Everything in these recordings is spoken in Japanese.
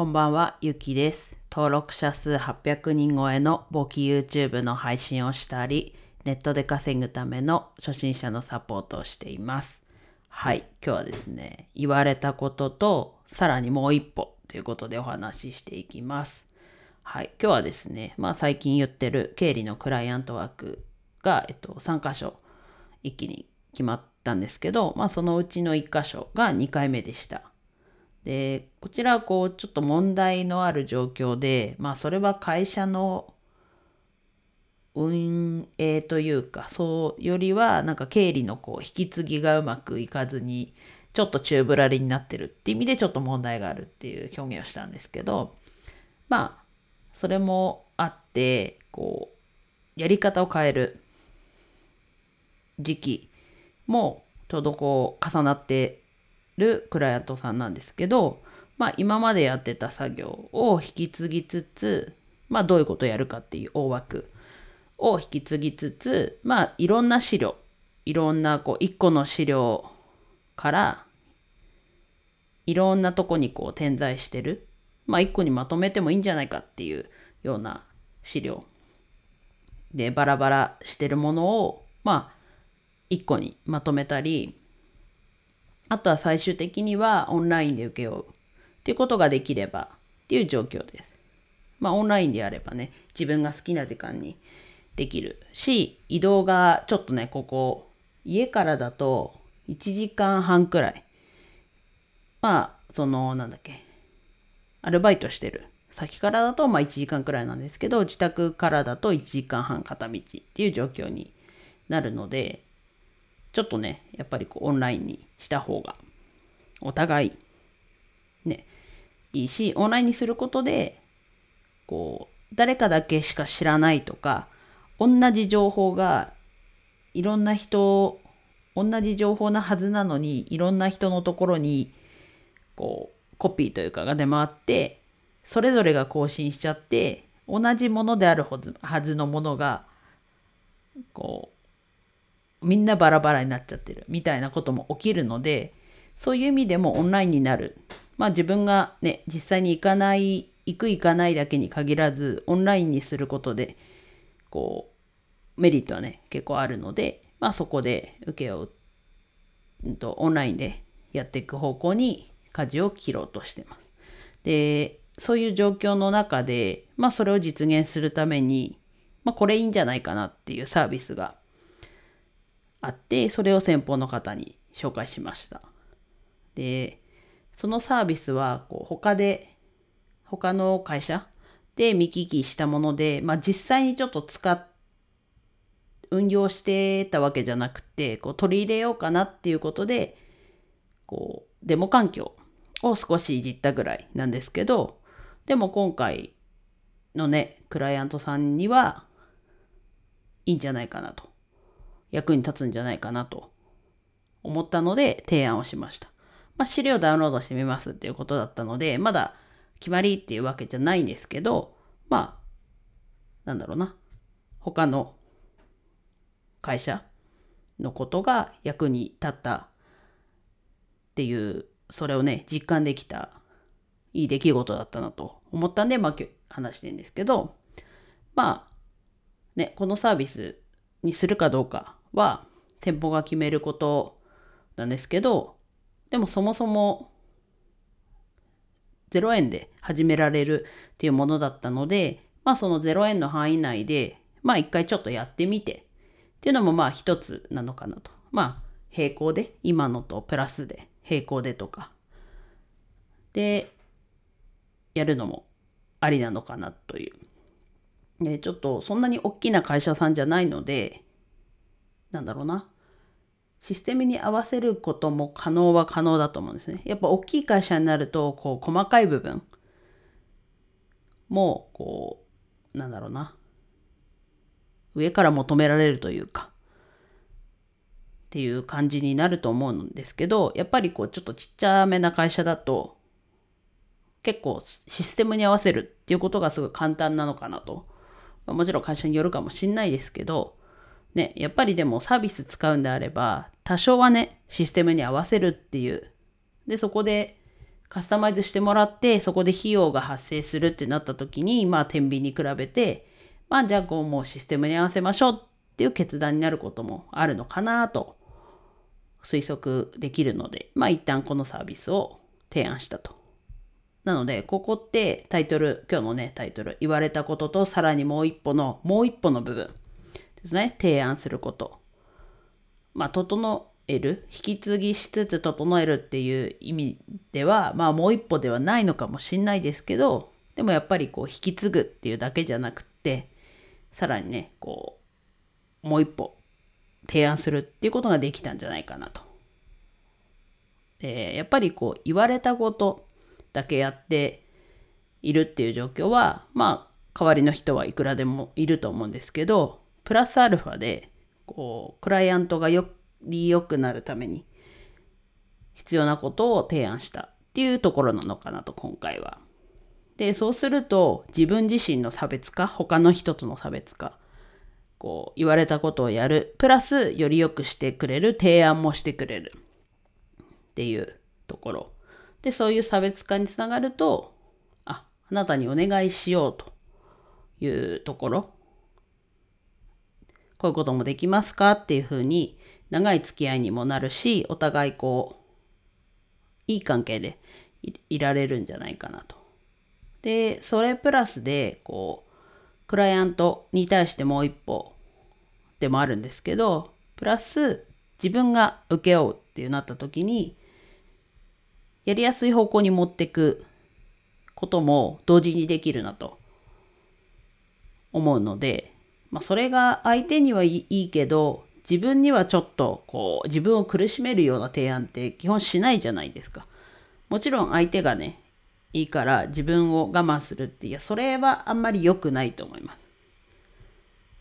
こんばんは、ゆきです。登録者数800人超えの簿記 YouTube の配信をしたり、ネットで稼ぐための初心者のサポートをしています。はい、今日はですね、言われたことと、さらにもう一歩ということでお話ししていきます。はい、今日はですね、まあ最近言ってる経理のクライアントワークが、えっと、3箇所一気に決まったんですけど、まあそのうちの1箇所が2回目でした。で、こちらはこう、ちょっと問題のある状況で、まあそれは会社の運営というか、そうよりは、なんか経理のこう、引き継ぎがうまくいかずに、ちょっと宙ぶらりになってるっていう意味でちょっと問題があるっていう表現をしたんですけど、まあ、それもあって、こう、やり方を変える時期もちょうどこう重なってるクライアントさんなんですけど、まあ今までやってた作業を引き継ぎつつ、まあどういうことをやるかっていう大枠を引き継ぎつつ、まあいろんな資料、いろんなこう一個の資料からいろんなとこにこう点在してる、まあ一個にまとめてもいいんじゃないかっていうような資料でバラバラしてるものを、まあ一個にまとめたり、あとは最終的にはオンラインで請け負うっていうことができればっていう状況です。まあオンラインであればね、自分が好きな時間にできるし、移動がちょっとね、ここ、家からだと1時間半くらい。まあ、その、なんだっけ、アルバイトしてる先からだとまあ1時間くらいなんですけど、自宅からだと1時間半片道っていう状況になるので、ちょっとね、やっぱりこうオンラインにした方が、お互い、ね、いいし、オンラインにすることで、こう、誰かだけしか知らないとか、同じ情報が、いろんな人、同じ情報なはずなのに、いろんな人のところに、こう、コピーというかが出回って、それぞれが更新しちゃって、同じものであるはずのものが、こう、みんなバラバラになっちゃってるみたいなことも起きるので、そういう意味でもオンラインになる。まあ自分がね、実際に行かない、行く行かないだけに限らず、オンラインにすることで、こう、メリットはね、結構あるので、まあそこで受け負う、うんと、オンラインでやっていく方向に舵を切ろうとしてます。で、そういう状況の中で、まあそれを実現するために、まあこれいいんじゃないかなっていうサービスがあって、それを先方の方に紹介しました。で、そのサービスは、こう、他で、他の会社で見聞きしたもので、まあ実際にちょっと使っ、運用してたわけじゃなくて、こう取り入れようかなっていうことで、こう、デモ環境を少しいじったぐらいなんですけど、でも今回のね、クライアントさんには、いいんじゃないかなと。役に立つんじゃないかなと思ったので提案をしました。まあ、資料ダウンロードしてみますっていうことだったので、まだ決まりっていうわけじゃないんですけど、まあ、なんだろうな。他の会社のことが役に立ったっていう、それをね、実感できたいい出来事だったなと思ったんで、まあ今日話してるんですけど、まあ、ね、このサービスにするかどうかは店舗が決めることなんですけど、でもそもそも0円で始められるっていうものだったので、まあその0円の範囲内で、まあ一回ちょっとやってみてっていうのもまあ一つなのかなと。まあ並行で、今のとプラスで並行でとか。で、やるのもありなのかなという。で、ちょっとそんなに大きな会社さんじゃないので、なんだろうな。システムに合わせることも可能は可能だと思うんですね。やっぱ大きい会社になると、こう、細かい部分も、こう、なんだろうな。上から求められるというか、っていう感じになると思うんですけど、やっぱりこう、ちょっとちっちゃめな会社だと、結構システムに合わせるっていうことがすごい簡単なのかなと。もちろん会社によるかもしんないですけど、ね、やっぱりでもサービス使うんであれば、多少はね、システムに合わせるっていう。で、そこで、カスタマイズしてもらってそこで費用が発生するってなった時にまあ天秤に比べてまあじゃあこうもうシステムに合わせましょうっていう決断になることもあるのかなと推測できるのでまあ一旦このサービスを提案したと。なのでここってタイトル今日のねタイトル言われたこととさらにもう一歩のもう一歩の部分ですね提案すること。まあ整える引き継ぎしつつ整えるっていう意味ではまあもう一歩ではないのかもしんないですけどでもやっぱりこう引き継ぐっていうだけじゃなくってさらにねこうもう一歩提案するっていうことができたんじゃないかなと。でやっぱりこう言われたことだけやっているっていう状況はまあ代わりの人はいくらでもいると思うんですけどプラスアルファでこうクライアントがより良くなるために必要なことを提案したっていうところなのかなと今回は。でそうすると自分自身の差別化他の人との差別化こう言われたことをやるプラスより良くしてくれる提案もしてくれるっていうところでそういう差別化につながるとああなたにお願いしようというところこういうこともできますか？っていうふうに長い付き合いにもなるしお互いこういい関係でいられるんじゃないかなと。でそれプラスでこうクライアントに対してもう一歩でもあるんですけどプラス自分が請け負うっていうなった時にやりやすい方向に持っていくことも同時にできるなと思うので、まあ、それが相手にはいいけど自分にはちょっとこう自分を苦しめるような提案って基本しないじゃないですか。もちろん相手がねいいから自分を我慢するっていやそれはあんまり良くないと思います。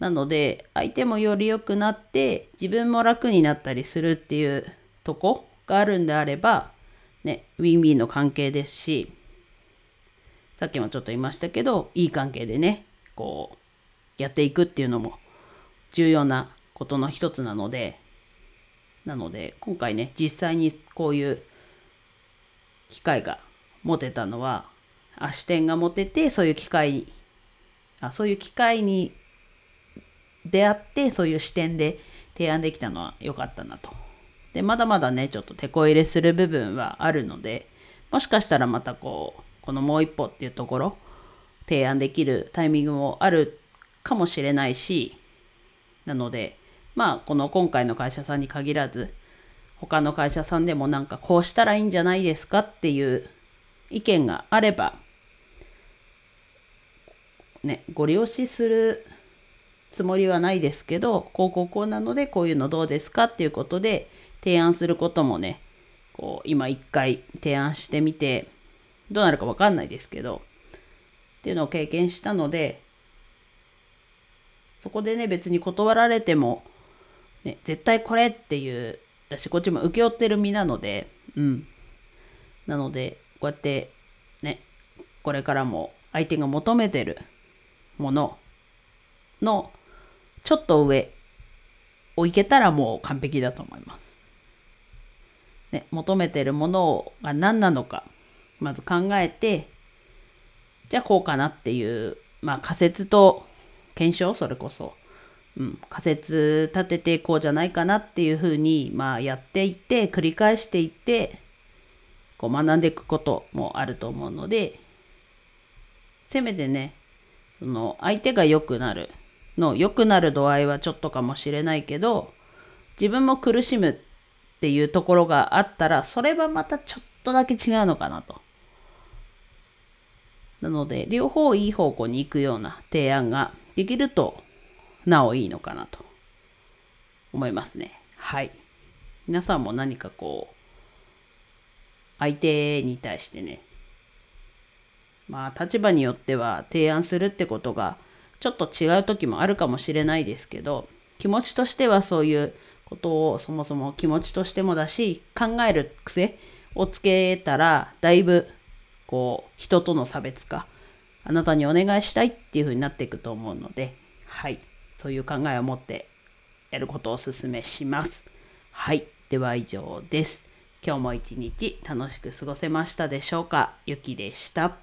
なので相手もより良くなって自分も楽になったりするっていうとこがあるんであればねウィンウィンの関係ですしさっきもちょっと言いましたけどいい関係でねこうやっていくっていうのも重要なことの一つなのでなので今回ね実際にこういう機会が持てたのはあ視点が持ててそういう機会あそういう機会に出会ってそういう視点で提案できたのは良かったなと。でまだまだねちょっと手こ入れする部分はあるのでもしかしたらまたこうこのもう一歩っていうところ提案できるタイミングもあるかもしれないしなのでまあこの今回の会社さんに限らず他の会社さんでもなんかこうしたらいいんじゃないですかっていう意見があればねご利用しするつもりはないですけどこうこうこうなのでこういうのどうですかっていうことで提案することもねこう今一回提案してみてどうなるか分かんないですけどっていうのを経験したのでそこでね別に断られても、ね、絶対これっていう私こっちも請け負ってる身なのでうんなのでこうやってねこれからも相手が求めてるもののちょっと上をいけたらもう完璧だと思います。ね、求めてるものが何なのかまず考えてじゃあこうかなっていうまあ仮説と検証？それこそ、うん、仮説立ててこうじゃないかなっていうふうにまあやっていって繰り返していってこう学んでいくこともあると思うのでせめてねその相手が良くなるの良くなる度合いはちょっとかもしれないけど自分も苦しむっていうところがあったらそれはまたちょっとだけ違うのかなと。なので両方いい方向に行くような提案ができるとなおいいのかなと思いますね。はい。皆さんも何かこう相手に対してねまあ立場によっては提案するってことがちょっと違う時もあるかもしれないですけど気持ちとしてはそういうことをそもそも気持ちとしてもだし考える癖をつけたらだいぶこう人との差別化あなたにお願いしたいっていうふうになっていくと思うのではい。そういう考えを持ってやることをお勧めします。はい。では以上です。今日も一日楽しく過ごせましたでしょうか？ゆきでした。